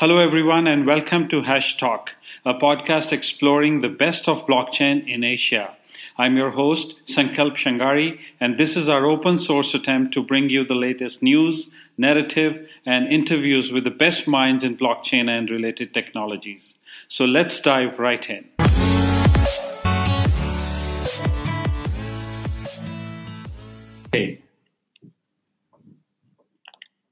Hello, everyone, and welcome to Hash Talk, a podcast exploring the best of blockchain in Asia. I'm your host, Sankalp Shangari, and this is our open source attempt to bring you the latest news, narrative, and interviews with the best minds in blockchain and related technologies. So let's dive right in. Hey,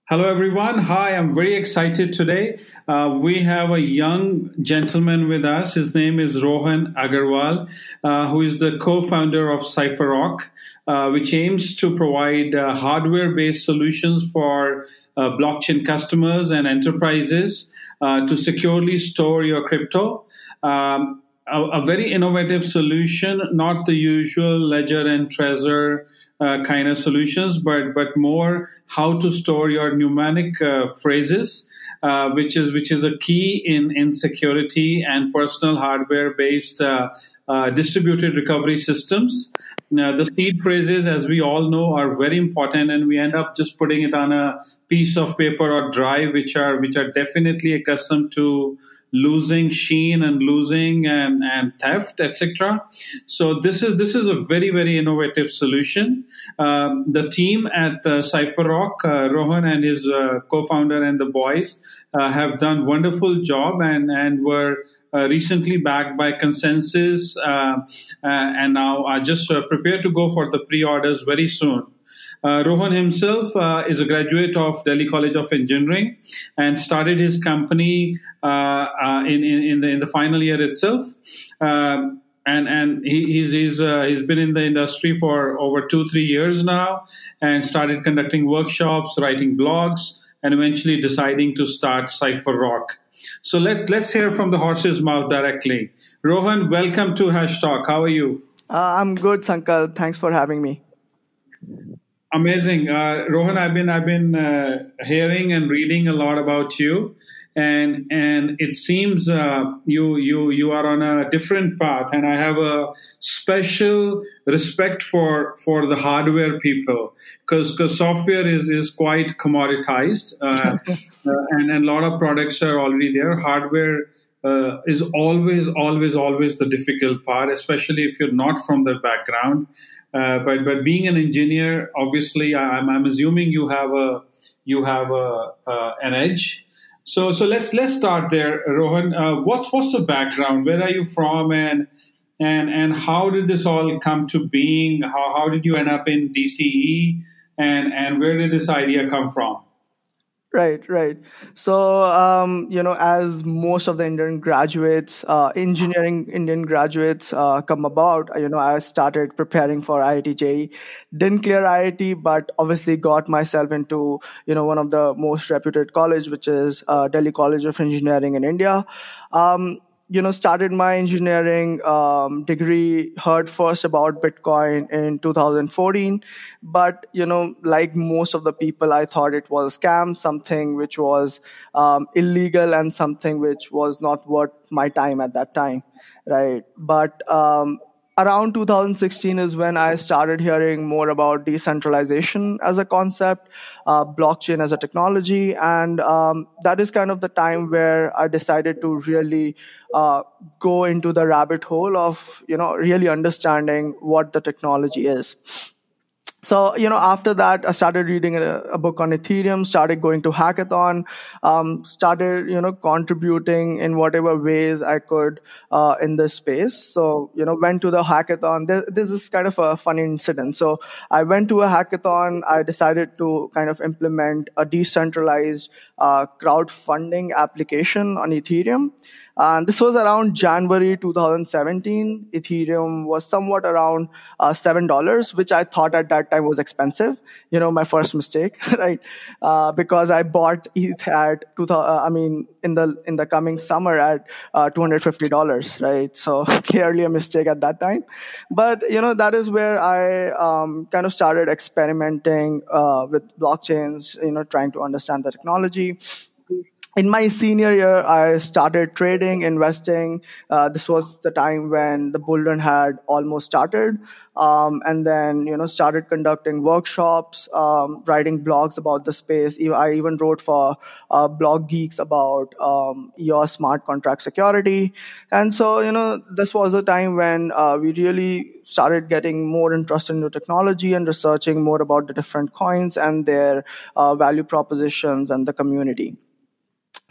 Hello, everyone. Hi, I'm very excited today. Uh, we have a young gentleman with us. His name is Rohan Agarwal, uh, who is the co founder of Cypherock, uh, which aims to provide uh, hardware based solutions for uh, blockchain customers and enterprises uh, to securely store your crypto. Um, a, a, very innovative solution, not the usual ledger and Trezor uh, kind of solutions, but but more how to store your mnemonic uh, phrases, uh, which is which is a key in in security and personal hardware based uh, uh, distributed recovery systems. Now, the seed phrases, as we all know, are very important, and we end up just putting it on a piece of paper or drive, which are which are definitely accustomed to losing sheen and losing and, and theft etc so this is this is a very very innovative solution. Um, the team at uh, Cypherock uh, rohan and his uh, co-founder and the boys uh, have done wonderful job and and were uh, recently backed by ConsenSys uh, and now are just prepared to go for the pre-orders very soon Rohan himself uh, is a graduate of Delhi College of Engineering and started his company uh, uh in, in, in, the, in the final year itself. Um, and and he, he's he's, uh, he's been in the industry for over two three years now, and started conducting workshops, writing blogs, and eventually deciding to start Cypherock. So let let's hear from the horse's mouth directly. Rohan, welcome to Hashtalk. How are you? Uh, I'm good, Sankal. Thanks for having me. Amazing, uh, Rohan. I've been I've been uh, hearing and reading a lot about you, and and it seems uh, you you you are on a different path. And I have a special respect for for the hardware people because because software is is quite commoditized, uh, uh, and and a lot of products are already there. Hardware. Uh, is always, always, always the difficult part, especially if you're not from the background. Uh, but but being an engineer, obviously, I'm, I'm assuming you have a you have a, uh, an edge. So so let's let's start there, Rohan. Uh, what's what's the background? Where are you from, and and and how did this all come to being? How how did you end up in DCE, and and where did this idea come from? Right, right. So, um, you know, as most of the Indian graduates, uh, engineering Indian graduates uh, come about, you know, I started preparing for IIT JEE. Didn't clear IIT, but obviously got myself into, you know, one of the most reputed college, which is uh, Delhi College of Engineering in India. Um, you know started my engineering um, degree heard first about bitcoin in 2014 but you know like most of the people i thought it was a scam something which was um, illegal and something which was not worth my time at that time right? But um, around 2016 is when I started hearing more about decentralization as a concept, uh, blockchain as a technology, and um, that is kind of the time where I decided to really uh, go into the rabbit hole of you know really understanding what the technology is so you know after that i started reading a, a book on ethereum started going to hackathon um, started you know contributing in whatever ways i could uh, in this space. So you know went to the hackathon. This is kind of a funny incident. So i went to a hackathon. I decided to kind of implement a decentralized uh, crowdfunding application on ethereum and this was around January 2017. Ethereum was somewhat around uh, $7, which I thought at that time was expensive. You know, my first mistake, right? Uh, because I bought ETH at 2000, uh, I mean, in the, in the coming summer at uh, $250, right? So clearly a mistake at that time. But, you know, that is where I um, kind of started experimenting uh, with blockchains, you know, trying to understand the technology in my senior year, I started trading, investing. Uh, this was the time when the bull run had almost started, um, and then you know started conducting workshops, um, writing blogs about the space. I even wrote for uh, Blog Geeks about um, your smart contract security, and so you know this was the time when uh, we really started getting more interested in new technology and researching more about the different coins and their uh, value propositions and the community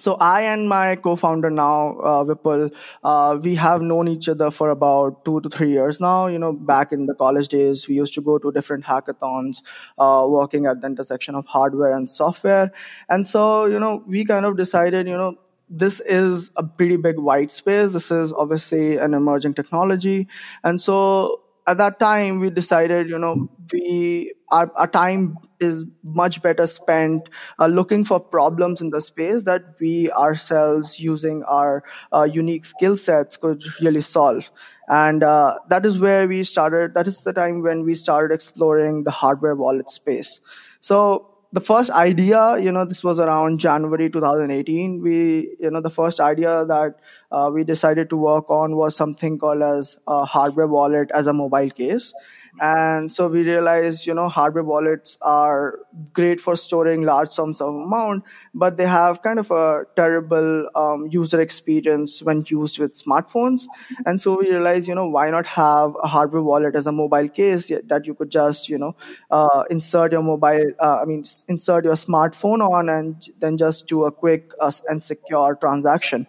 so I and my co-founder now, uh, Vipul, uh, we have known each other for about two to three years now. You know, back in the college days, we used to go to different hackathons, uh, working at the intersection of hardware and software. And so, you know, we kind of decided, you know, this is a pretty big white space. This is obviously an emerging technology. And so at that time we decided you know we our, our time is much better spent uh, looking for problems in the space that we ourselves using our uh, unique skill sets could really solve. And uh, that is where we started that is the time when we started exploring the hardware wallet space. So the first idea, you know, this was around January 2018. We, you know, the first idea that uh, we decided to work on was something called as a hardware wallet as a mobile case. And so we realized, you know, hardware wallets are great for storing large sums of amount, but they have kind of a terrible um, user experience when used with smartphones. And so we realized, you know, why not have a hardware wallet as a mobile case that you could just, you know, uh, insert your mobile, uh, I mean, insert your smartphone on and then just do a quick uh, and secure transaction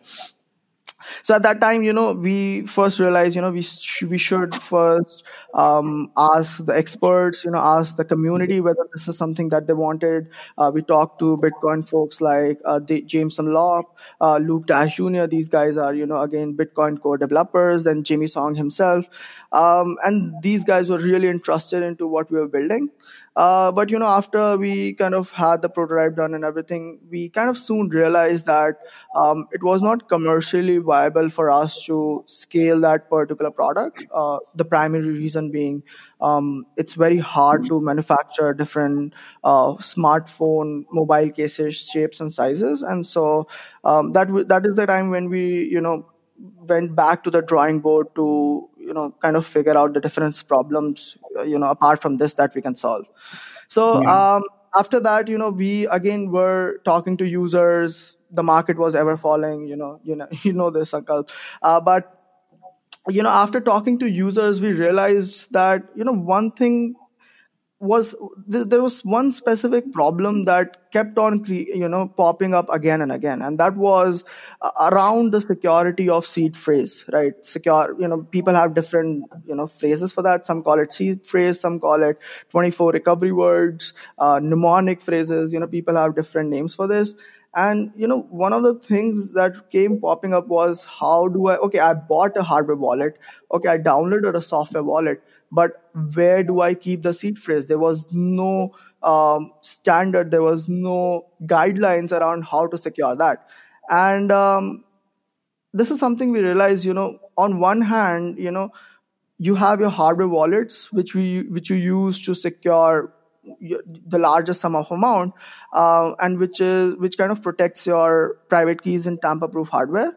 so at that time you know we first realized you know we sh- we should first um, ask the experts you know ask the community whether this is something that they wanted. Uh, we talked to bitcoin folks like uh, Jameson Lopp, uh, Luke Dashjr these guys are you know again bitcoin core developers then jimmy song himself. Um, and these guys were really interested into what we were building uh, but you know, after we kind of had the prototype done and everything, we kind of soon realized that um, it was not commercially viable for us to scale that particular product. Uh, the primary reason being um, it's very hard to manufacture different uh, smartphone mobile cases, shapes, and sizes, and so um, that w- that is the time when we you know went back to the drawing board to you know kind of figure out the different problems you know apart from this that we can solve. So yeah. um, after that you know we again were talking to users. The market was ever falling you know you know you know this uncle. Uh, but you know after talking to users we realized that you know one thing was there was one specific problem that kept on you know popping up again and again and that was uh, around the security of seed phrase right? Secure you know people have different you know phrases for that. Some call it seed phrase some call it 24 recovery words uh, mnemonic phrases you know people have different names for this. And you know one of the things that came popping up was how do i okay i bought a hardware wallet. Okay i downloaded a software wallet but where do I keep the seed phrase? There was no um, standard, there was no guidelines around how to secure that. And um, this is something we realized, you know, on one hand, you know, you have your hardware wallets, which we which you use to secure the largest sum of amount, uh, and which is which kind of protects your private keys in tamper-proof hardware.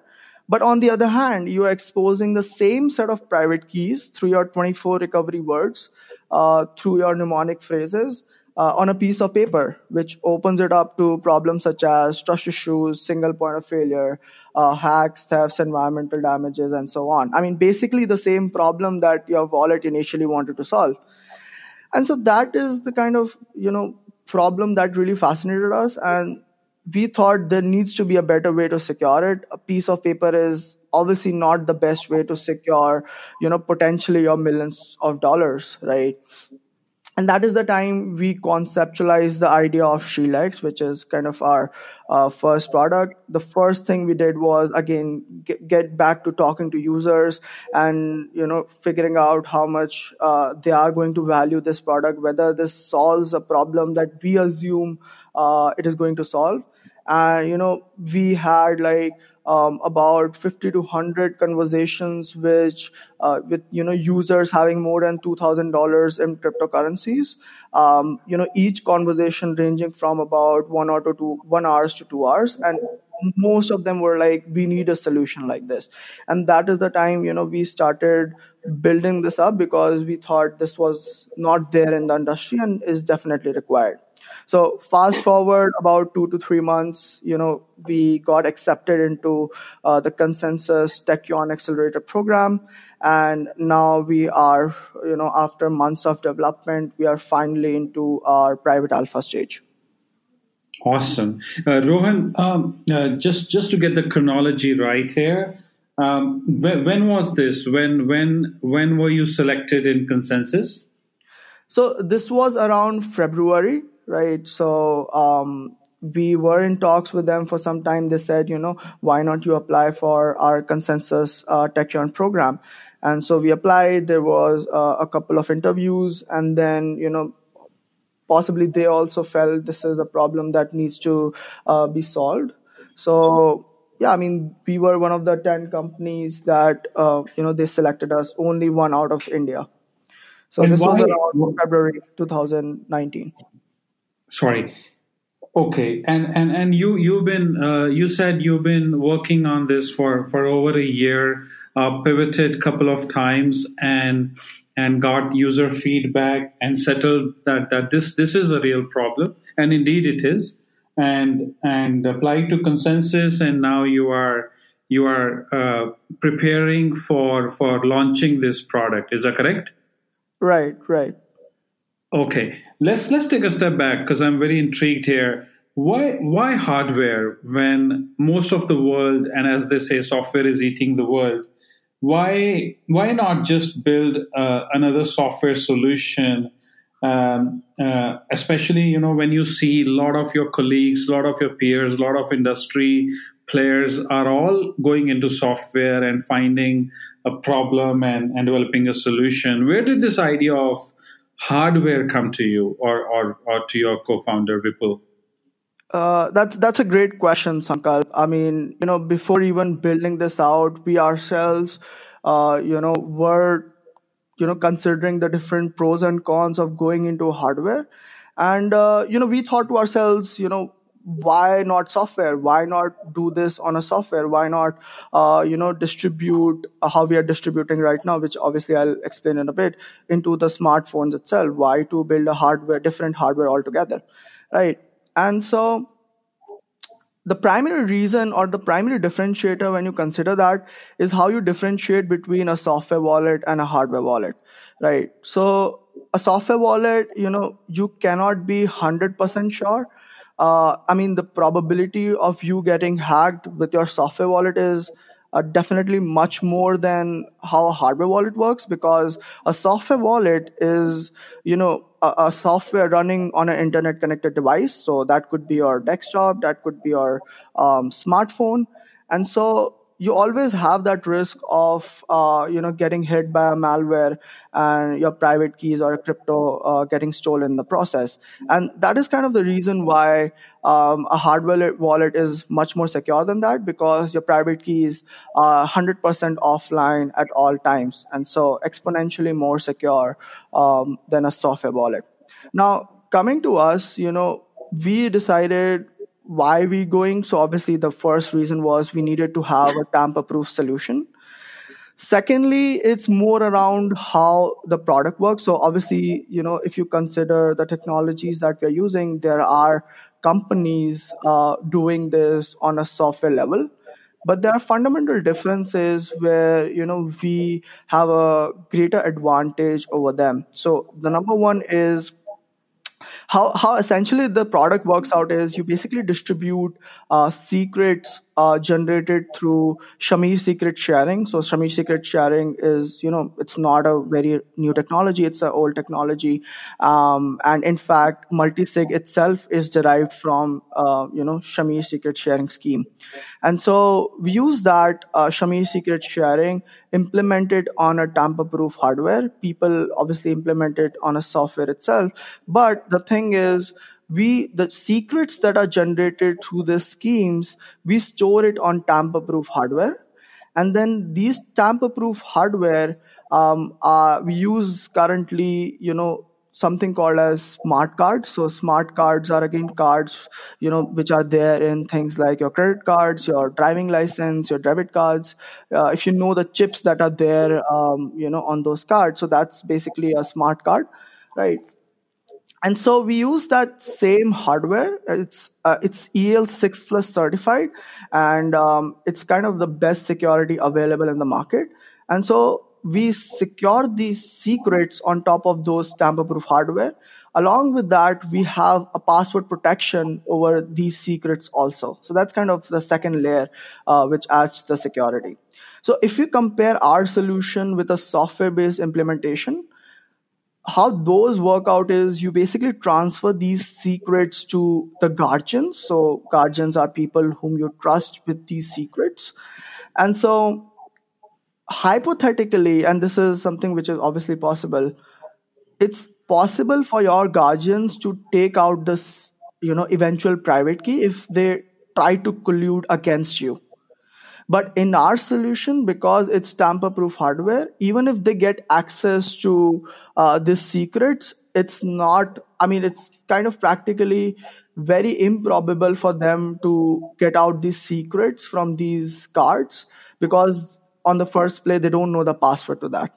But on the other hand, you are exposing the same set of private keys through your 24 recovery words, uh, through your mnemonic phrases uh, on a piece of paper, which opens it up to problems such as trust issues, single point of failure, uh, hacks, thefts, environmental damages, and so on. I mean, basically the same problem that your wallet initially wanted to solve. And so that is the kind of, you know, problem that really fascinated us. And we thought there needs to be a better way to secure it. A piece of paper is obviously not the best way to secure, you know, potentially your millions of dollars, right? And that is the time we conceptualized the idea of Shield-X, which is kind of our uh, first product. The first thing we did was again get, get, back to talking to users and you know figuring out how much uh, they are going to value this product, whether this solves a problem that we assume uh, it is going to solve and you know we had like um, about 50 to 100 conversations which uh, with you know users having more than $2000 in cryptocurrencies. Um, you know each conversation ranging from about one hour to two one hours to two hours. And most of them were like we need a solution like this. And that is the time you know we started building this up because we thought this was not there in the industry and is definitely required so fast forward about two to three months, you know, we got accepted into uh, the ConsenSys Tachyon Accelerator program, and now we are, you know, after months of development, we are finally into our private alpha stage. Awesome, uh, Rohan. Um, uh, just just to get the chronology right here, um, when, when was this? When when when were you selected in ConsenSys? So this was around February right? So um, we were in talks with them for some time. They said, you know, why not you apply for our ConsenSys uh, Tachyon program? And so we applied. There was uh, a couple of interviews, and then you know, possibly they also felt this is a problem that needs to uh, be solved. So yeah, I mean, we were one of the ten companies that uh, you know they selected us. Only one out of India. So and this why, was around February 2019 sorry. Okay and and and you you've been uh, you said you've been working on this for for over a year uh, pivoted couple of times and and got user feedback and settled that that this this is a real problem and indeed it is and and applied to ConsenSys and now you are you are uh, preparing for for launching this product. Is that correct? Right right Okay, let's let's take a step back because I'm very intrigued here. Why why hardware when most of the world and as they say software is eating the world? Why why not just build uh, another software solution? Um, uh, especially you know when you see a lot of your colleagues, a lot of your peers, a lot of industry players are all going into software and finding a problem and, and developing a solution. Where did this idea of hardware come to you or, or, or to your co-founder Vipul? Uh, that's that's a great question, Sankalp. I mean, you know, before even building this out, we ourselves, uh, you know, were, you know, considering the different pros and cons of going into hardware, and uh, you know, we thought to ourselves, you know, why not software? Why not do this on a software? Why not uh, you know distribute uh, how we are distributing right now which obviously i'll explain in a bit into the smartphones itself? Why to build a hardware different hardware altogether right? And so the primary reason or the primary differentiator when you consider that is how you differentiate between a software wallet and a hardware wallet right? So a software wallet you know you cannot be 100% sure uh, I mean, the probability of you getting hacked with your software wallet is uh, definitely much more than how a hardware wallet works because a software wallet is, you know, a, a software running on an internet connected device. So that could be your desktop, that could be your um, smartphone. And so you always have that risk of uh, you know getting hit by a malware and your private keys or crypto uh, getting stolen in the process. And that is kind of the reason why um, a hardware wallet is much more secure than that because your private keys are 100% offline at all times and so exponentially more secure um, than a software wallet. Now coming to us you know we decided why we going. So obviously the first reason was we needed to have a tamper proof solution. Secondly it's more around how the product works. So obviously you know if you consider the technologies that we're using there are companies uh, doing this on a software level. But there are fundamental differences where you know we have a greater advantage over them. So the number one is how how essentially the product works out is you basically distribute uh, secrets generated through Shamir secret sharing. So Shamir secret sharing is you know it's not a very new technology; it's an old technology, um, and in fact, multisig itself is derived from uh, you know Shamir secret sharing scheme, and so we use that uh, Shamir secret sharing implemented on a tamper-proof hardware. People obviously implement it on a software itself, but the thing is we the secrets that are generated through the schemes we store it on tamper proof hardware. And then these tamper proof hardware um, uh, we use currently you know something called as smart cards. So smart cards are again cards you know which are there in things like your credit cards your driving license your debit cards. Uh, if you know the chips that are there um, you know on those cards. So that's basically a smart card right and so we use that same hardware. It's uh, it's EAL6 plus certified and um, it's kind of the best security available in the market. And so we secure these secrets on top of those tamper proof hardware. Along with that we have a password protection over these secrets also. So that's kind of the second layer uh, which adds the security. So if you compare our solution with a software based implementation how those work out is you basically transfer these secrets to the guardians so guardians are people whom you trust with these secrets and so hypothetically, and this is something which is obviously possible, it's possible for your guardians to take out this, you know, eventual private key if they try to collude against you. But in our solution, because it's tamper proof hardware, even if they get access to uh, these secrets, it's not, I mean, it's kind of practically very improbable for them to get out these secrets from these cards because on the first play they don't know the password to that.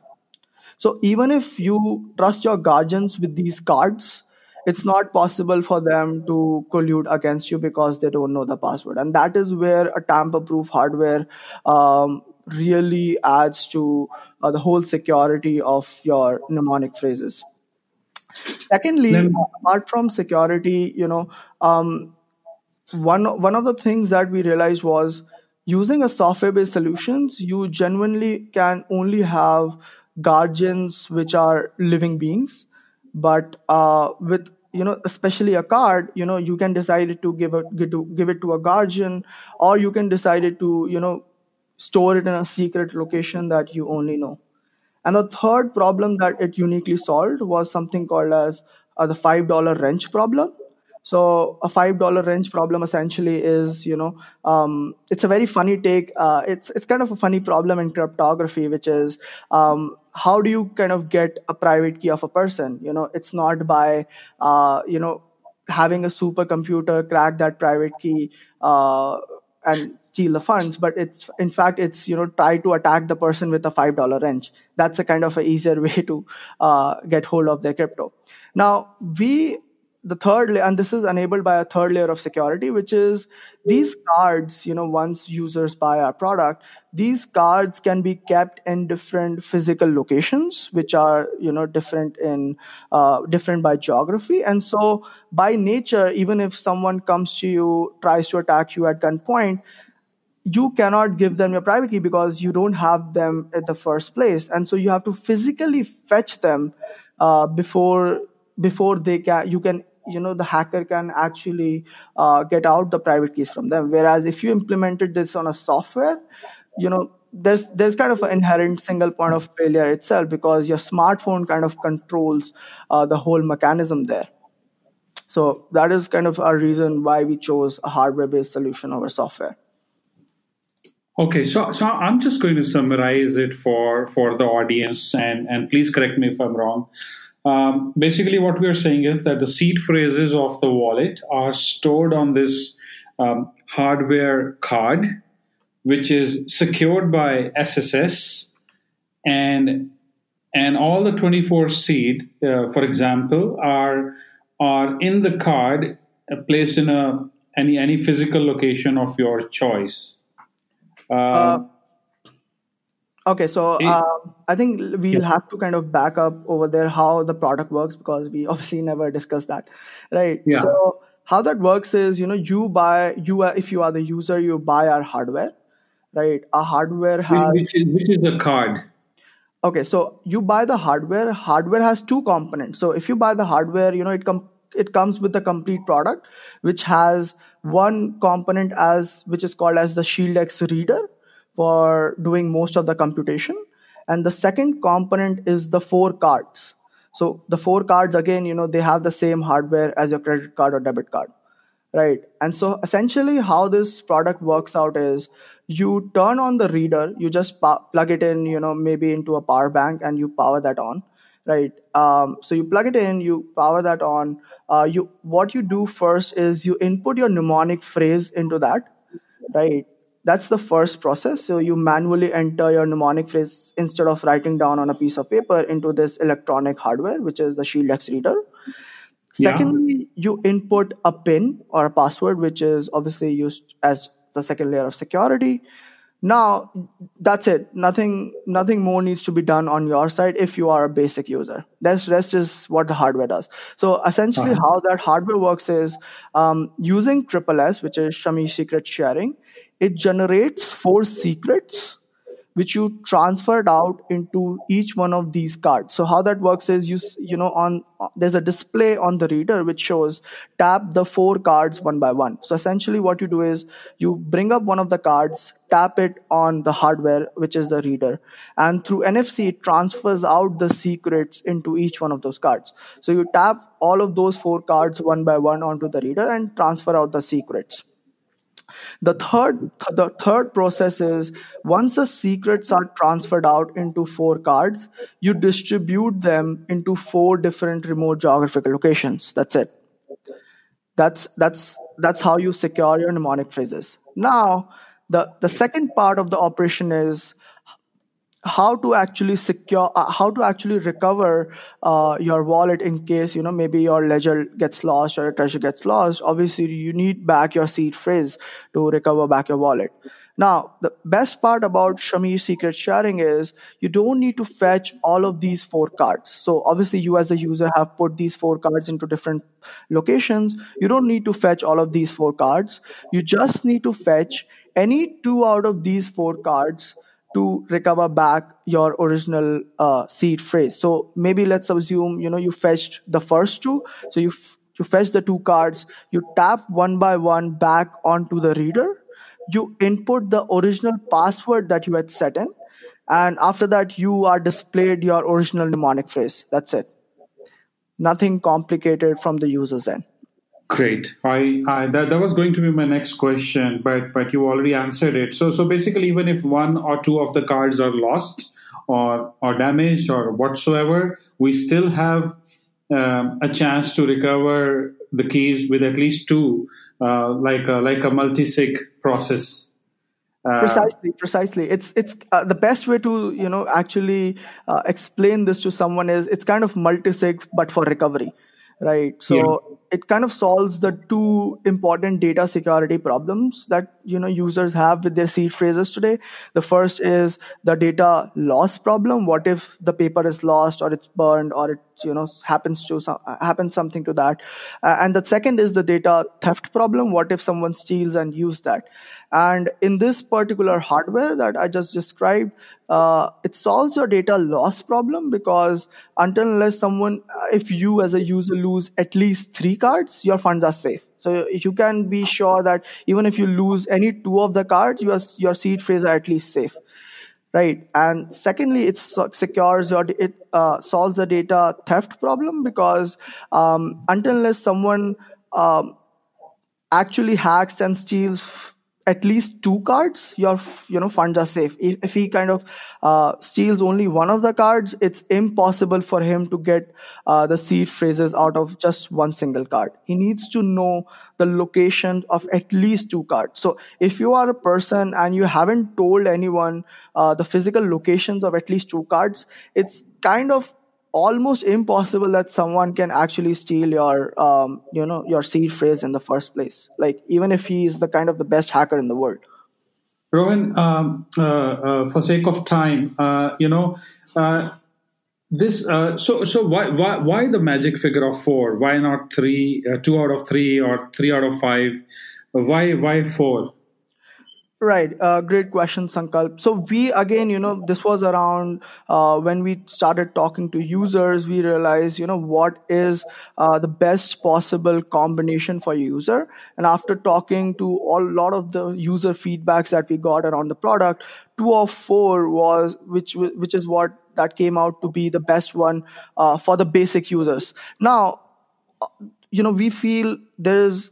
So even if you trust your guardians with these cards it's not possible for them to collude against you because they don't know the password. And that is where a tamper proof hardware um, really adds to uh, the whole security of your mnemonic phrases. Secondly then, apart from security you know um, one one of the things that we realized was using a software based solutions you genuinely can only have guardians which are living beings but uh, with you know especially a card you know you can decide to give it to, give it to a guardian or you can decide to you know store it in a secret location that you only know and the third problem that it uniquely solved was something called as uh, the five dollar wrench problem so a five dollar wrench problem essentially is, you know, um, it's a very funny take. Uh, it's it's kind of a funny problem in cryptography, which is um, how do you kind of get a private key of a person? You know, it's not by uh, you know having a supercomputer crack that private key uh, and steal the funds, but it's in fact it's you know try to attack the person with a five dollar wrench. That's a kind of a easier way to uh, get hold of their crypto. Now we the third layer and this is enabled by a third layer of security which is these cards you know once users buy our product these cards can be kept in different physical locations which are you know different in uh, different by geography. And so by nature even if someone comes to you tries to attack you at gunpoint you cannot give them your private key because you don't have them at the first place. And so you have to physically fetch them uh, before before they can you can you know the hacker can actually uh, get out the private keys from them. Whereas if you implemented this on a software you know there's there's kind of an inherent single point of failure itself because your smartphone kind of controls uh, the whole mechanism there. So that is kind of our reason why we chose a hardware based solution over software. Okay so so i'm just going to summarize it for for the audience and and please correct me if i'm wrong um, basically, what we are saying is that the seed phrases of the wallet are stored on this um, hardware card, which is secured by SSS, and and all the 24 seed, uh, for example, are are in the card uh, placed in a any any physical location of your choice. Uh, uh Okay, so uh, I think we'll yeah. have to kind of back up over there how the product works because we obviously never discussed that, right? Yeah. So how that works is, you know, you buy you are, if you are the user, you buy our hardware, right? Our hardware has which is which is the card. Okay, so you buy the hardware. Hardware has two components. So if you buy the hardware, you know it com- it comes with the complete product, which has one component as which is called as the Shield X reader for doing most of the computation. And the second component is the four cards. So the four cards, again, you know, they have the same hardware as your credit card or debit card. Right. And so essentially how this product works out is you turn on the reader, you just plug it in, you know, maybe into a power bank and you power that on. right? Um, so you plug it in, you power that on. Uh, you what you do first is you input your mnemonic phrase into that, right? That's the first process. So you manually enter your mnemonic phrase instead of writing down on a piece of paper into this electronic hardware, which is the Shield X reader. Yeah. Secondly, you input a PIN or a password, which is obviously used as the second layer of security. Now that's it. Nothing, nothing more needs to be done on your side if you are a basic user. That's rest is what the hardware does. So essentially, Uh-huh. how that hardware works is um, using Triple S, which is Shamir secret sharing. It generates four secrets which you transferred out into each one of these cards. So how that works is you you know on uh, there's a display on the reader which shows tap the four cards one by one. So essentially what you do is you bring up one of the cards tap it on the hardware which is the reader and through nfc it transfers out the secrets into each one of those cards. So you tap all of those four cards one by one onto the reader and transfer out the secrets the third the third process is once the secrets are transferred out into four cards you distribute them into four different remote geographical locations. That's it. That's that's that's how you secure your mnemonic phrases. Now the the second part of the operation is how to actually secure uh, how to actually recover uh, your wallet in case you know maybe your ledger gets lost or your Trezor gets lost. Obviously you need back your seed phrase to recover back your wallet. Now the best part about Shamir secret sharing is you don't need to fetch all of these four cards. So obviously you as a user have put these four cards into different locations. You don't need to fetch all of these four cards. You just need to fetch any two out of these four cards to recover back your original uh, seed phrase. So maybe let's assume you know you fetched the first two. So you f- you fetch the two cards. You tap one by one back onto the reader. You input the original password that you had set in, and after that you are displayed your original mnemonic phrase. That's it. Nothing complicated from the user's end. Great. I, I that, that was going to be my next question, but but you already answered it. So so basically, even if one or two of the cards are lost or or damaged or whatsoever, we still have um, a chance to recover the keys with at least two, uh, like a, like a multi-sig process. Uh, precisely precisely it's it's uh, the best way to you know actually uh, explain this to someone is it's kind of multi-sig but for recovery right. So Yeah. it kind of solves the two important data security problems that you know users have with their seed phrases today. The first is the data loss problem. What if the paper is lost or it's burned or it you know happens to some happens something to that? Uh, and the second is the data theft problem. What if someone steals and use that and in this particular hardware that i just described uh, it solves your data loss problem because until unless someone uh, if you as a user lose at least three cards your funds are safe. So you can be sure that even if you lose any two of the cards your, your seed phrase are at least safe. Right. And secondly it secures your it uh, solves the data theft problem because um, until unless someone um, actually hacks and steals at least two cards your you know funds are safe. If, if he kind of uh, steals only one of the cards it's impossible for him to get uh, the seed phrases out of just one single card. He needs to know the location of at least two cards. So if you are a person and you haven't told anyone uh, the physical locations of at least two cards it's kind of almost impossible that someone can actually steal your um, you know your seed phrase in the first place like even if he is the kind of the best hacker in the world Rohan, um, uh, uh, for sake of time, uh, you know, uh, this. Uh, so, so why, why, why the magic figure of four? Why not three, uh, two out of three, or three out of five? Why, why four? Right. Uh, great question, Sankalp. So we again, you know, this was around uh, when we started talking to users. We realized, you know, what is uh, the best possible combination for a user. And after talking to a lot of the user feedbacks that we got around the product, two of four was which which is what that came out to be the best one uh, for the basic users. Now, you know, we feel there is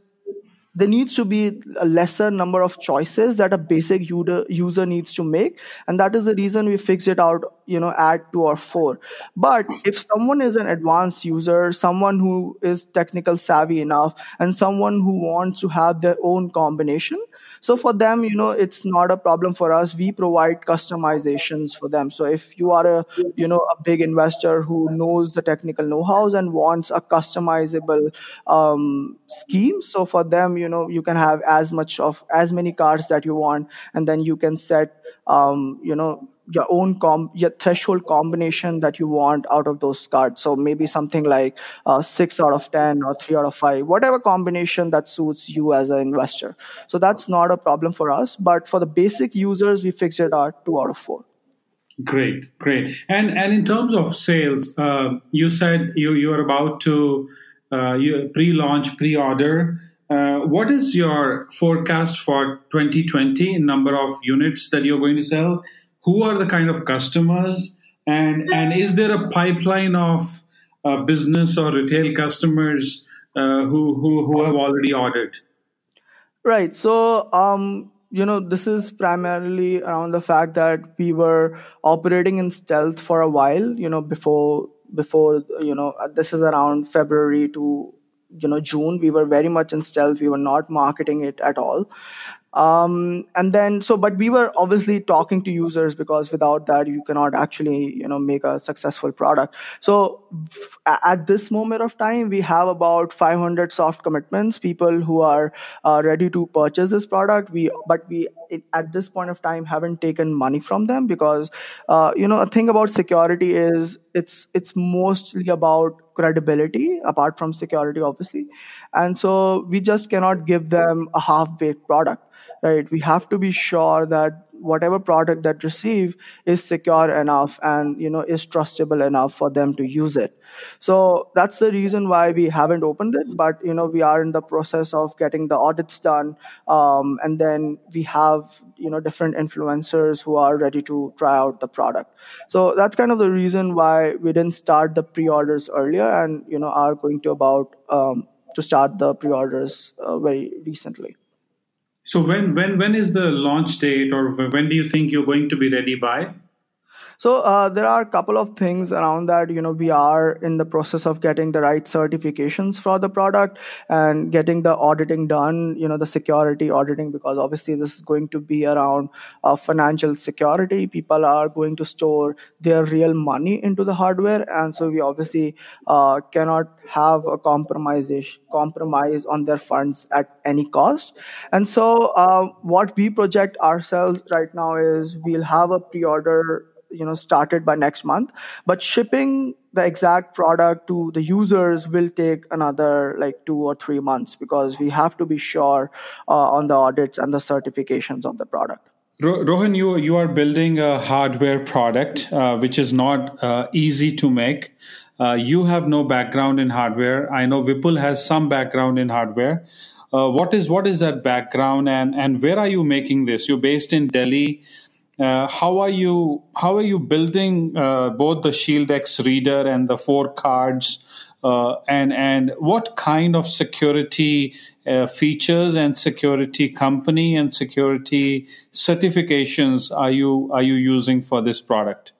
there needs to be a lesser number of choices that a basic user, needs to make. And that is the reason we fix it out you know at 2 or 4 but if someone is an advanced user someone who is technical savvy enough and someone who wants to have their own combination so for them you know it's not a problem for us. We provide customizations for them. So if you are a you know a big investor who knows the technical know-hows and wants a customizable um, scheme so for them you know you can have as much of as many cards that you want and then you can set um, you know your own com your threshold combination that you want out of those cards. So maybe something like uh, 6 out of 10 or 3 out of 5 whatever combination that suits you as an investor. So that's not a problem for us but for the basic users we fixed it at 2 out of 4 great great. And and in terms of sales uh, you said you you are about to uh, pre-launch pre-order. Uh, what is your forecast for 2020 number of units that you're going to sell who are the kind of customers? And and is there a pipeline of uh, business or retail customers uh, who, who who have already ordered? Right. So um you know this is primarily around the fact that we were operating in stealth for a while you know before before you know this is around february to you know june. We were very much in stealth. We were not marketing it at all um, and then so but we were obviously talking to users because without that you cannot actually you know make a successful product. So at this moment of time we have about 500 soft commitments people who are uh, ready to purchase this product. We but we it, at this point of time haven't taken money from them because uh, you know a thing about security is it's it's mostly about credibility apart from security obviously. And so we just cannot give them a half baked product right? We have to be sure that whatever product that receive is secure enough and you know is trustable enough for them to use it. So that's the reason why we haven't opened it but you know we are in the process of getting the audits done um, and then we have you know different influencers who are ready to try out the product. So that's kind of the reason why we didn't start the pre-orders earlier and you know are going to about um, to start the pre-orders uh, very recently so when when when is the launch date, or when do you think you're going to be ready by? So uh, there are a couple of things around that. You know, we are in the process of getting the right certifications for the product and getting the auditing done. You know, the security auditing because obviously this is going to be around uh, financial security. People are going to store their real money into the hardware, and so we obviously uh, cannot have a compromise compromise on their funds at any cost. And so, uh, what we project ourselves right now is we'll have a pre-order you know started by next month but shipping the exact product to the users will take another like two or three months because we have to be sure uh, on the audits and the certifications of the product Rohan, you you are building a hardware product uh, which is not uh, easy to make. Uh, you have no background in hardware. I know Vipul has some background in hardware. Uh, what is what is that background and and where are you making this? You're based in Delhi. Uh, how are you? How are you building uh, both the Shield X reader and the four cards? Uh, and and what kind of security uh, features and security company and security certifications are you are you using for this product?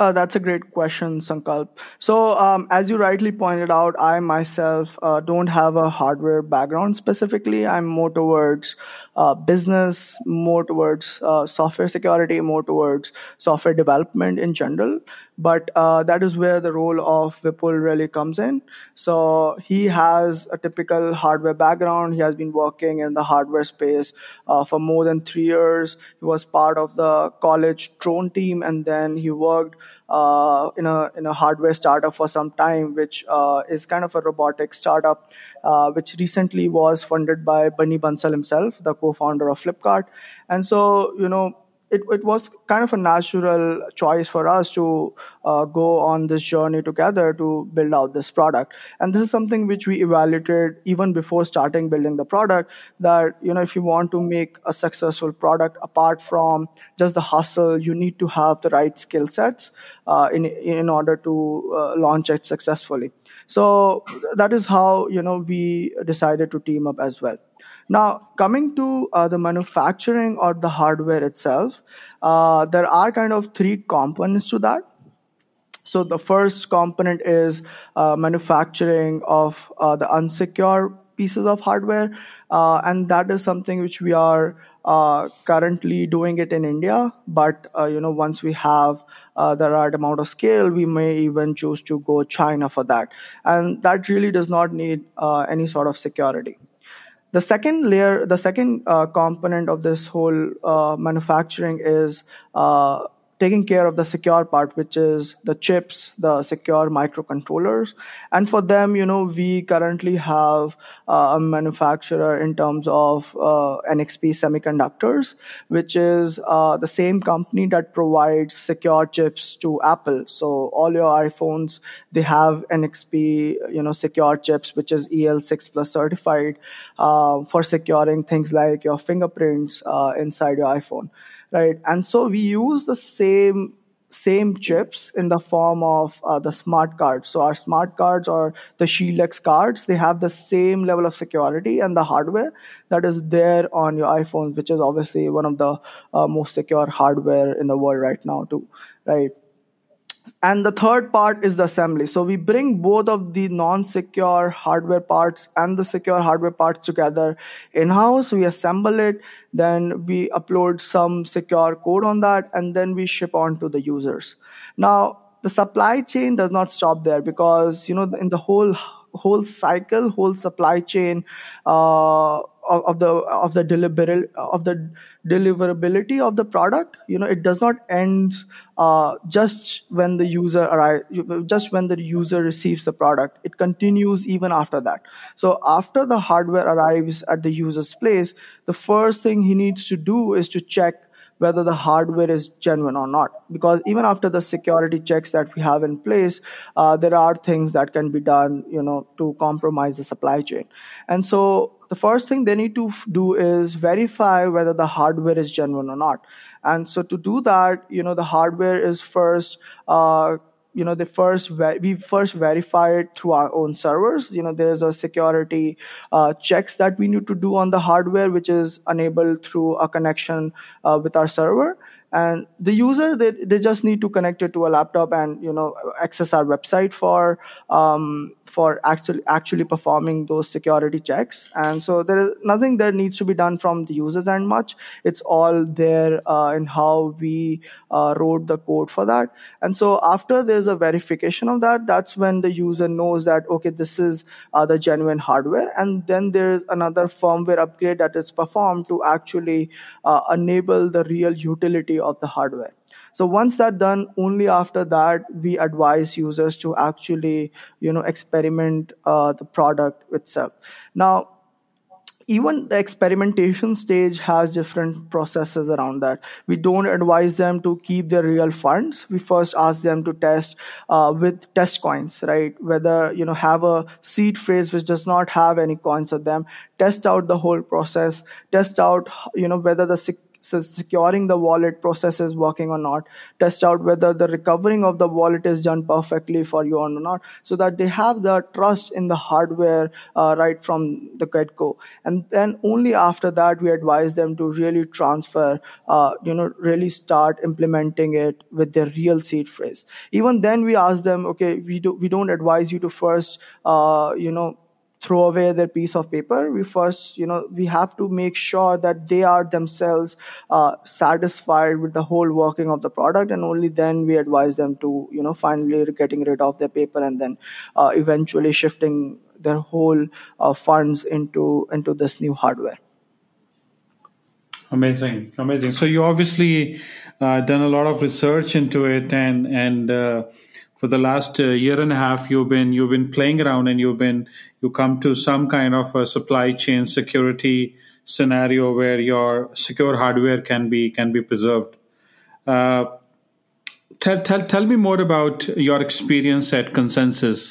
Uh, that's a great question, Sankalp. So, um, as you rightly pointed out, I myself uh, don't have a hardware background specifically. I'm more towards uh, business, more towards uh, software security, more towards software development in general. But uh, that is where the role of Vipul really comes in. So he has a typical hardware background. He has been working in the hardware space uh, for more than three years. He was part of the college drone team, and then he worked uh, in a in a hardware startup for some time, which uh, is kind of a robotic startup, uh, which recently was funded by Binny Bansal himself, the co-founder of Flipkart. And so, you know, it, it was kind of a natural choice for us to uh, go on this journey together to build out this product. And this is something which we evaluated even before starting building the product. That you know, if you want to make a successful product, apart from just the hustle, you need to have the right skill sets uh, in in order to uh, launch it successfully. So that is how you know we decided to team up as well. Now, coming to uh, the manufacturing or the hardware itself, uh, there are kind of three components to that. So the first component is uh, manufacturing of uh, the unsecure pieces of hardware, uh, and that is something which we are uh, currently doing it in India. But you know, once we have the right amount of scale, we may even choose to go China for that, and that really does not need any sort of security. The second layer, the second uh, component of this whole uh, manufacturing is uh, taking care of the secure part, which is the chips, the secure microcontrollers. And for them, you know, we currently have uh, a manufacturer in terms of uh, NXP Semiconductors, which is uh, the same company that provides secure chips to Apple. So all your iPhones, they have NXP, you know, secure chips, which is EAL6 plus certified uh, for securing things like your fingerprints uh, inside your iPhone right? And so we use the same same chips in the form of uh, the smart cards. So our smart cards or the ShieldX cards, they have the same level of security and the hardware that is there on your iPhone, which is obviously one of the uh, most secure hardware in the world right now, too, right? And the third part is the assembly. So we bring both of the non-secure hardware parts and the secure hardware parts together in-house. We assemble it then we upload some secure code on that and then we ship on to the users. Now the supply chain does not stop there because you know in the whole whole cycle whole supply chain uh, of, of the of the deliver of the deliverability of the product you know it does not end uh, just when the user arrive just when the user receives the product it continues even after that so after the hardware arrives at the user's place the first thing he needs to do is to check whether the hardware is genuine or not. Because even after the security checks that we have in place, uh, there are things that can be done, you know, to compromise the supply chain. And so the first thing they need to do is verify whether the hardware is genuine or not. And so to do that, you know, the hardware is first uh, you know the first we first verify it through our own servers you know there's a security uh, checks that we need to do on the hardware which is enabled through a connection uh, with our server and the user they, they just need to connect it to a laptop and you know access our website for um, for actually actually performing those security checks. And so there is nothing that needs to be done from the users and much. It's all there uh, in how we uh, wrote the code for that. And so after there's a verification of that that's when the user knows that okay this is uh, the genuine hardware. And then there's another firmware upgrade that is performed to actually uh, enable the real utility of the hardware. So once that's done, only after that we advise users to actually, you know, experiment uh, the product itself. Now, even the experimentation stage has different processes around that. We don't advise them to keep their real funds. We first ask them to test uh, with test coins, right? Whether, you know, have a seed phrase which does not have any coins on them, test out the whole process, test out, you know, whether the securing the wallet process is working or not. Test out whether the recovering of the wallet is done perfectly for you or not so that they have the trust in the hardware uh, right from the get-go. And then only after that we advise them to really transfer uh, you know really start implementing it with their real seed phrase. Even then we ask them okay we do we don't advise you to first uh, you know throw away their piece of paper we first you know we have to make sure that they are themselves uh, satisfied with the whole working of the product and only then we advise them to you know finally getting rid of their paper and then uh, eventually shifting their whole uh, funds into into this new hardware. Amazing. Amazing. So you obviously uh, done a lot of research into it and and uh, for the last uh, year and a half you've been you've been playing around and you've been you come to some kind of a supply chain security scenario where your secure hardware can be can be preserved uh, tell, tell, tell me more about your experience at ConsenSys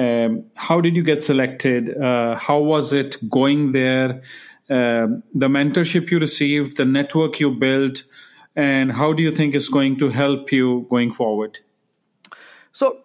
Um, how did you get selected? Uh, how was it going there? Uh, the mentorship you received, the network you built, and how do you think is going to help you going forward? So,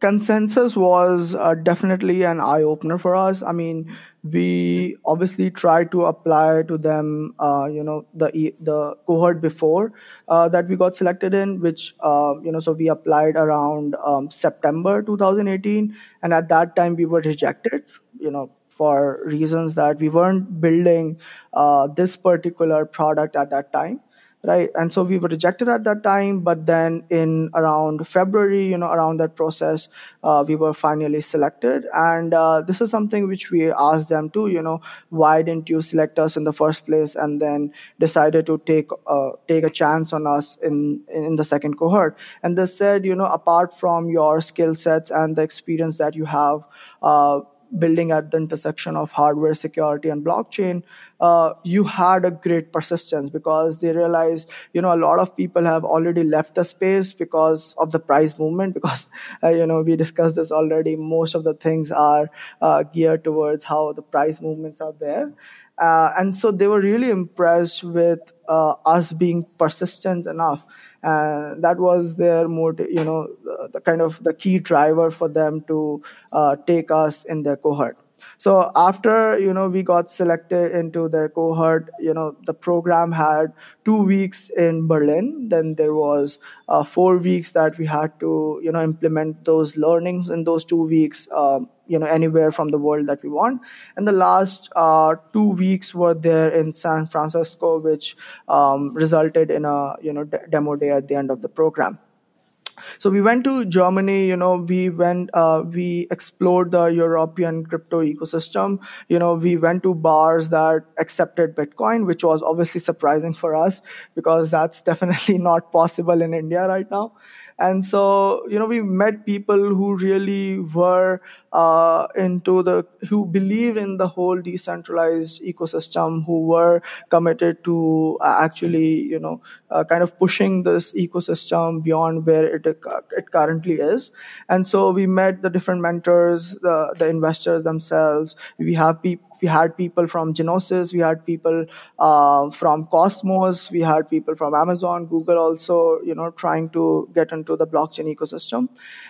ConsenSys was uh, definitely an eye opener for us. I mean, we obviously tried to apply to them, uh, you know, the the cohort before uh, that we got selected in, which uh, you know, so we applied around um, September 2018, and at that time we were rejected, you know, for reasons that we weren't building uh, this particular product at that time right? And so we were rejected at that time but then in around february you know around that process uh, we were finally selected. And uh, this is something which we asked them to you know why didn't you select us in the first place and then decided to take uh, take a chance on us in in the second cohort? And they said you know apart from your skill sets and the experience that you have uh, building at the intersection of hardware security and blockchain uh, you had a great persistence because they realized you know a lot of people have already left the space because of the price movement because uh, you know we discussed this already. Most of the things are uh, geared towards how the price movements are there. Uh, and so they were really impressed with uh, us being persistent enough and that was their motive you know the, the, kind of the key driver for them to uh, take us in their cohort so after you know we got selected into their cohort you know the program had two weeks in berlin. Then there was uh, four weeks that we had to you know implement those learnings in those two weeks um, you know anywhere from the world that we want. And the last uh, two weeks were there in san francisco which um, resulted in a you know de- demo day at the end of the program so we went to Germany, you know, we went, uh, we explored the European crypto ecosystem. You know, we went to bars that accepted Bitcoin, which was obviously surprising for us because that's definitely not possible in India right now. And so, you know, we met people who really were uh, into the who believe in the whole decentralized ecosystem who were committed to uh, actually you know uh, kind of pushing this ecosystem beyond where it it currently is. And so we met the different mentors the the investors themselves. We have people we had people from Gnosis, we had people uh, from Cosmos, we had people from Amazon, Google also, you know, trying to get into the blockchain ecosystem.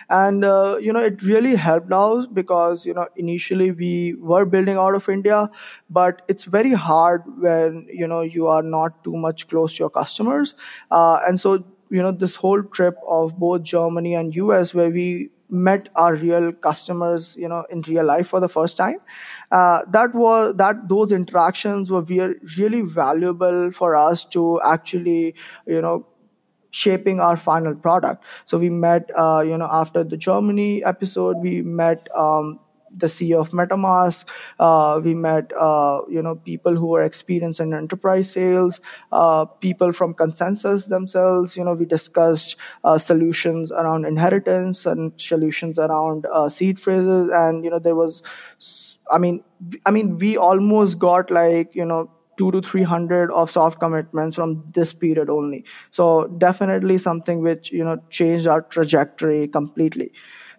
And, uh, you know, it really helped out because you know initially we were building out of India, but it's very hard when you know you are not too much close to your customers, uh, and so you know this whole trip of both Germany and US where we met our real customers you know in real life for the first time uh, that was that those interactions were really valuable for us to actually you know shaping our final product. So we met, uh, you know, after the Germany episode, we met um, the CEO of MetaMask. Uh, we met, uh, you know, people who are experienced in enterprise sales, uh, people from ConsenSys themselves. You know, we discussed uh, solutions around inheritance and solutions around uh, seed phrases, and you know, there was, I mean, I mean, we almost got like, you know two to 300 of soft commitments from this period only. So definitely something which you know changed our trajectory completely.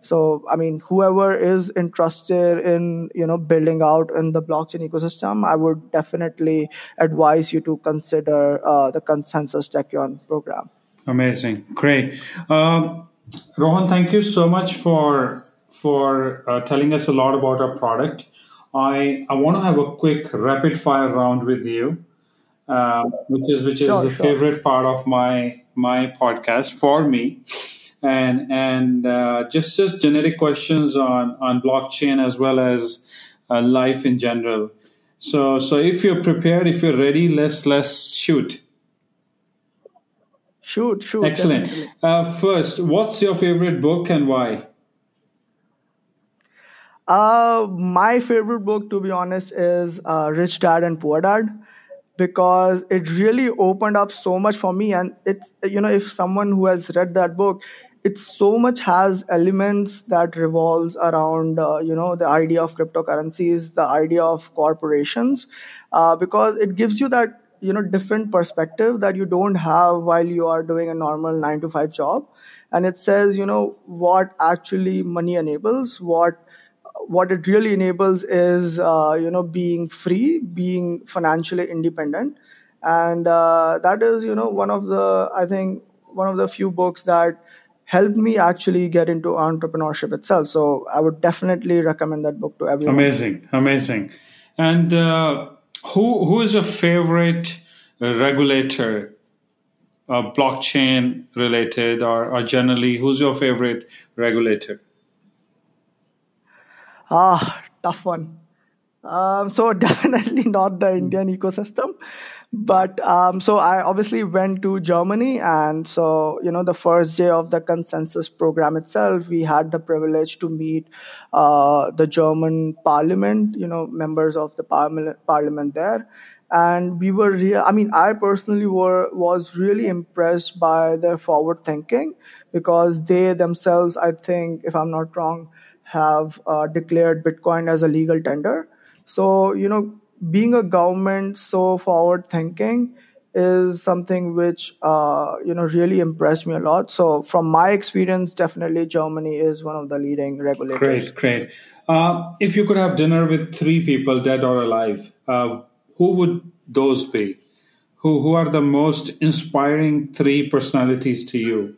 So i mean whoever is interested in you know building out in the blockchain ecosystem i would definitely advise you to consider uh, the ConsenSys Tachyon program. Amazing. Great. Um, rohan thank you so much for for uh, telling us a lot about our product I I want to have a quick rapid fire round with you, uh, which is which is sure, the sure. favorite part of my my podcast for me, and and uh, just just generic questions on on blockchain as well as uh, life in general. So so if you're prepared, if you're ready, let's let's shoot. Shoot, shoot. Excellent. Uh, first, what's your favorite book and why? Uh, my favorite book, to be honest, is uh, Rich Dad and Poor Dad because it really opened up so much for me. And it's, you know, if someone who has read that book, it so much has elements that revolves around, uh, you know, the idea of cryptocurrencies, the idea of corporations, uh, because it gives you that you know different perspective that you don't have while you are doing a normal 9 to 5 job and it says you know what actually money enables what what it really enables is uh, you know being free being financially independent. And uh, that is you know one of the i think one of the few books that helped me actually get into entrepreneurship itself. So i would definitely recommend that book to everyone. Amazing. Amazing. And uh, who who is your favorite regulator? Uh, blockchain related or, or generally who's your favorite regulator ah tough one. Um, so definitely not the indian ecosystem. But um, so i obviously went to germany and so you know the first day of the ConsenSys program itself we had the privilege to meet uh, the german parliament you know members of the parliament, parliament there. And we were re- i mean i personally were was really impressed by their forward thinking because they themselves i think if i'm not wrong have uh, declared bitcoin as a legal tender so you know being a government so forward thinking is something which uh, you know really impressed me a lot. So from my experience, definitely Germany is one of the leading regulators. Great, great. Uh, if you could have dinner with three people, dead or alive, uh, who would those be? Who who are the most inspiring three personalities to you?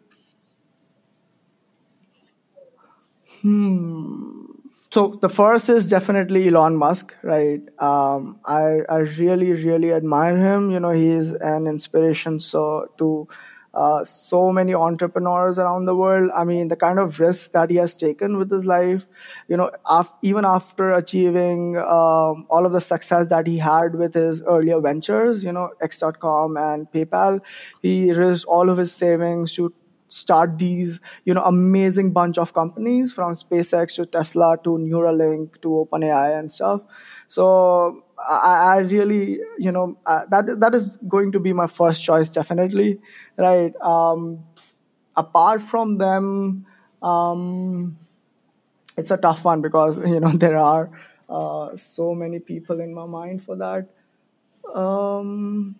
Hmm so the first is definitely Elon Musk, right? Um, I I really really admire him. You know, he is an inspiration so to uh, so many entrepreneurs around the world. I mean, the kind of risks that he has taken with his life, you know, af- even after achieving um, all of the success that he had with his earlier ventures, you know, X.com and PayPal, he risked all of his savings to start these you know amazing bunch of companies from SpaceX to Tesla to Neuralink to OpenAI and stuff. So I, I really you know uh, that that is going to be my first choice definitely, right? Um, apart from them, um, it's a tough one because you know there are uh, so many people in my mind for that. Um,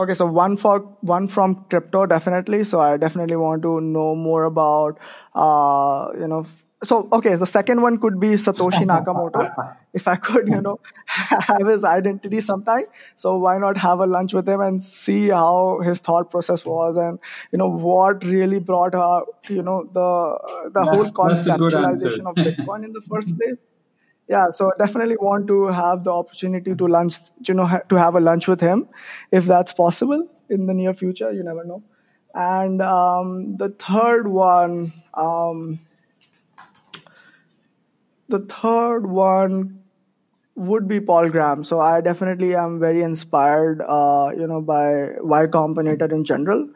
Okay, so one for one from crypto definitely. So I definitely want to know more about uh, you know. So okay, the second one could be Satoshi Nakamoto. if I could, you know, have his identity sometime. So why not have a lunch with him and see how his thought process was and you know what really brought her, you know, the the that's, whole conceptualization of Bitcoin in the first place yeah so definitely want to have the opportunity to lunch you know to have a lunch with him. If that's possible in the near future you never know. And um, the third one um, the third one would be Paul Graham. So I definitely am very inspired, uh, you know, by Y Combinator in general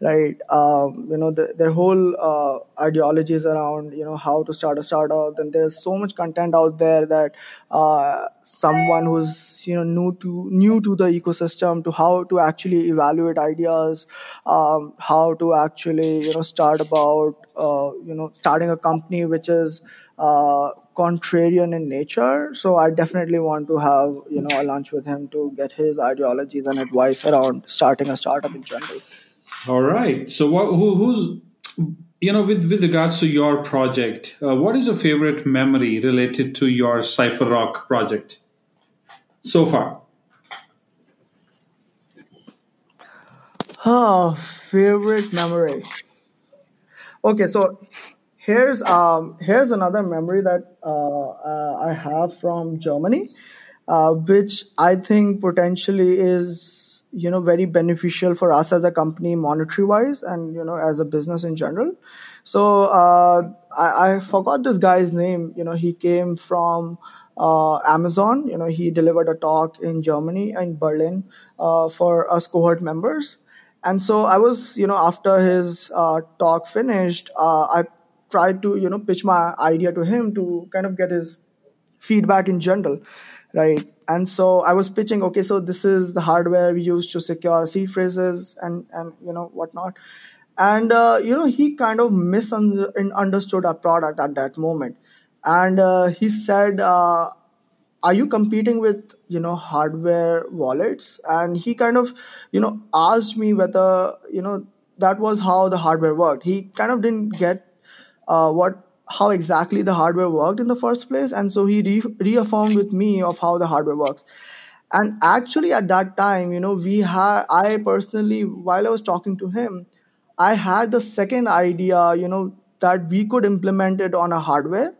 right? Um, you know, the, their whole uh, ideologies around you know how to start a startup. And there's so much content out there that uh, someone who's you know new to new to the ecosystem to how to actually evaluate ideas, um, how to actually you know start about uh, you know starting a company which is uh, contrarian in nature. So I definitely want to have you know a lunch with him to get his ideologies and advice around starting a startup in general. All right. So, what, who, who's you know with with regards to your project, uh, what is your favorite memory related to your Cypherock project so far? Oh, favorite memory. Okay, so here's um here's another memory that uh, uh, I have from Germany, uh, which I think potentially is you know very beneficial for us as a company monetary wise and you know as a business in general. So uh, I, I, forgot this guy's name. You know he came from uh, amazon. You know he delivered a talk in germany in berlin uh, for us cohort members. And so i was you know after his uh, talk finished uh, i tried to you know pitch my idea to him to kind of get his feedback in general right? And so i was pitching okay so this is the hardware we use to secure seed phrases and and you know whatnot. And uh, you know he kind of misunderstood our product at that moment. And uh, he said uh, are you competing with you know hardware wallets? And he kind of you know asked me whether you know that was how the hardware worked. He kind of didn't get uh, what how exactly the hardware worked in the first place and so he re- reaffirmed with me of how the hardware works. And actually at that time you know we had i personally while i was talking to him i had the second idea you know that we could implement it on a hardware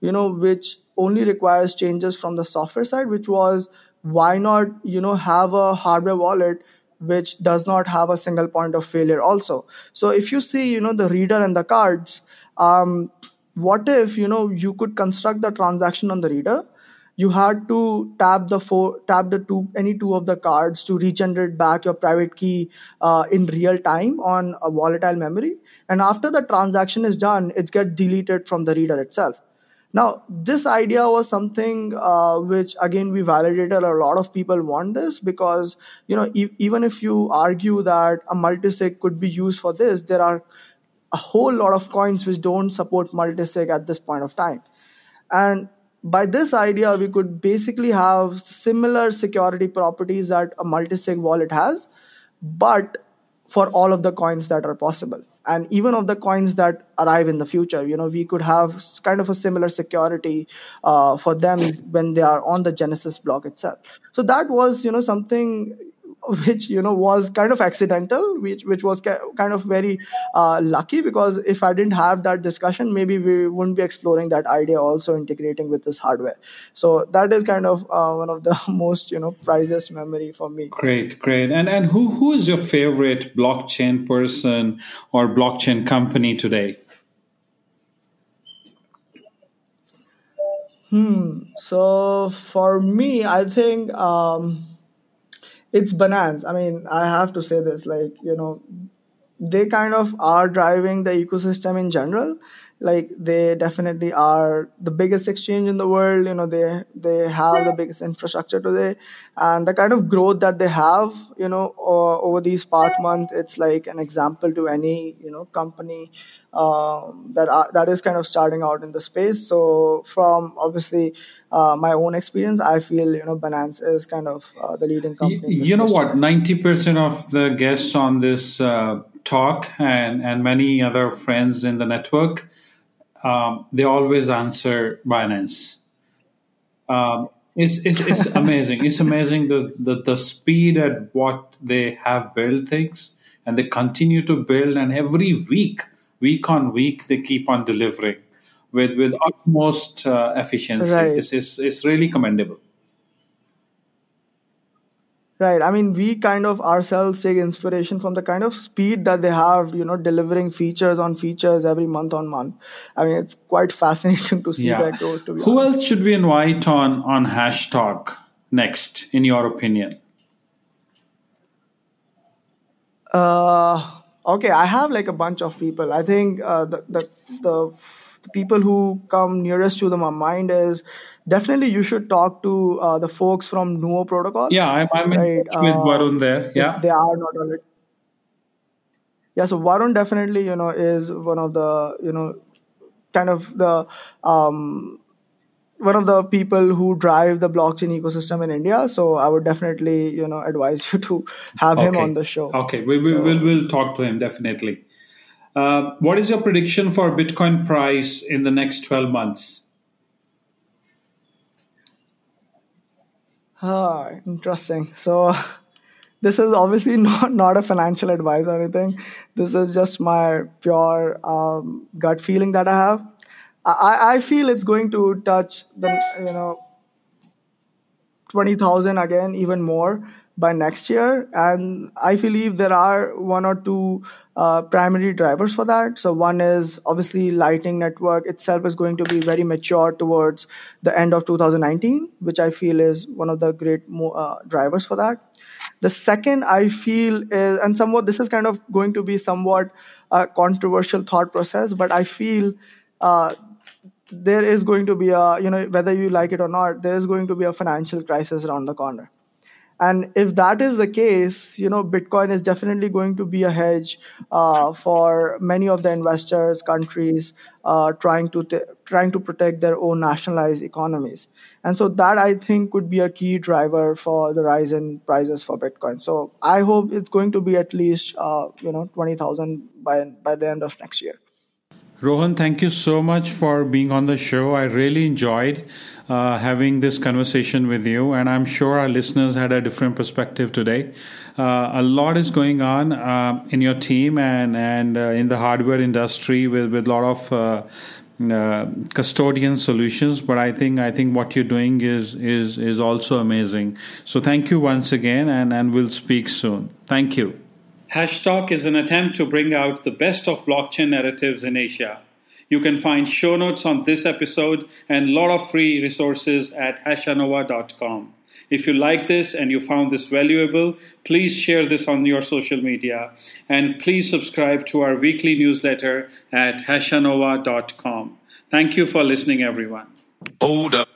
you know which only requires changes from the software side which was why not you know have a hardware wallet which does not have a single point of failure also. So if you see you know the reader and the cards um, what if you know you could construct the transaction on the reader? You had to tap the four tap the two any two of the cards to regenerate back your private key uh, in real time on a volatile memory. And after the transaction is done it gets deleted from the reader itself. Now this idea was something uh, which again we validated. A lot of people want this because you know e- even if you argue that a multisig could be used for this there are a whole lot of coins which don't support multisig at this point of time. And by this idea we could basically have similar security properties that a multisig wallet has but for all of the coins that are possible. And even of the coins that arrive in the future you know we could have kind of a similar security uh, for them when they are on the genesis block itself. So that was you know something which you know was kind of accidental which which was kind of very uh, lucky because if i didn't have that discussion maybe we wouldn't be exploring that idea also integrating with this hardware. So that is kind of uh, one of the most you know priceless memory for me. Great great. And and who who is your favorite blockchain person or blockchain company today? Hmm. So for me i think um it's Binance. I mean, I have to say this, like, you know, they kind of are driving the ecosystem in general like they definitely are the biggest exchange in the world you know they they have the biggest infrastructure today. And the kind of growth that they have you know over these past months it's like an example to any you know company um, that are, that is kind of starting out in the space. So from obviously uh, my own experience i feel you know binance is kind of uh, the leading company you know what? today. 90% of the guests on this uh, talk and and many other friends in the network um, they always answer Binance. Um, it's, it's, it's amazing. It's amazing the, the, the speed at what they have built things and they continue to build. And every week, week on week, they keep on delivering with, with utmost uh, efficiency. Right. It's, it's, it's really commendable. Right. I mean, we kind of ourselves take inspiration from the kind of speed that they have, you know, delivering features on features every month on month. I mean, it's quite fascinating to see yeah. that growth. To Who honest. else should we invite on on Hash Talk next, in your opinion? Uh, okay, I have like a bunch of people. I think uh, the, the the the people who come nearest to my mind is definitely you should talk to uh, the folks from Nuo Protocol. Yeah, I'm, I'm right? with uh, Varun there. Yeah, they are not already. Yeah, so Varun definitely you know is one of the you know kind of the um, one of the people who drive the blockchain ecosystem in India. So I would definitely you know advise you to have okay. him on the show. Okay, we will so, we'll, we'll talk to him definitely. Uh, what is your prediction for Bitcoin price in the next 12 months? Interesting. So this is obviously not, not a financial advice or anything. This is just my pure um, gut feeling that I have. I, I feel it's going to touch the you know twenty thousand again, even more by next year. And I believe there are one or two uh, primary drivers for that. So one is obviously Lightning Network itself is going to be very mature towards the end of 2019, which I feel is one of the great uh, drivers for that. The second I feel is, and somewhat this is kind of going to be somewhat a controversial thought process, but I feel uh, there is going to be a, you know, whether you like it or not, there is going to be a financial crisis around the corner And if that is the case, you know, Bitcoin is definitely going to be a hedge uh, for many of the investors, countries uh, trying to t- trying to protect their own nationalized economies. And so that I think could be a key driver for the rise in prices for Bitcoin. So I hope it's going to be at least uh, you know twenty thousand by by the end of next year. Rohan, thank you so much for being on the show. I really enjoyed uh, having this conversation with you, and I'm sure our listeners had a different perspective today. Uh, a lot is going on uh, in your team and and uh, in the hardware industry with with a lot of. Uh, uh, custodian solutions but i think i think what you're doing is is is also amazing so thank you once again and and we'll speak soon thank you Hashtalk is an attempt to bring out the best of blockchain narratives in Asia. You can find show notes on this episode and a lot of free resources at hashanova.com. If you like this and you found this valuable, please share this on your social media and please subscribe to our weekly newsletter at hashanova.com. Thank you for listening, everyone. Hold up.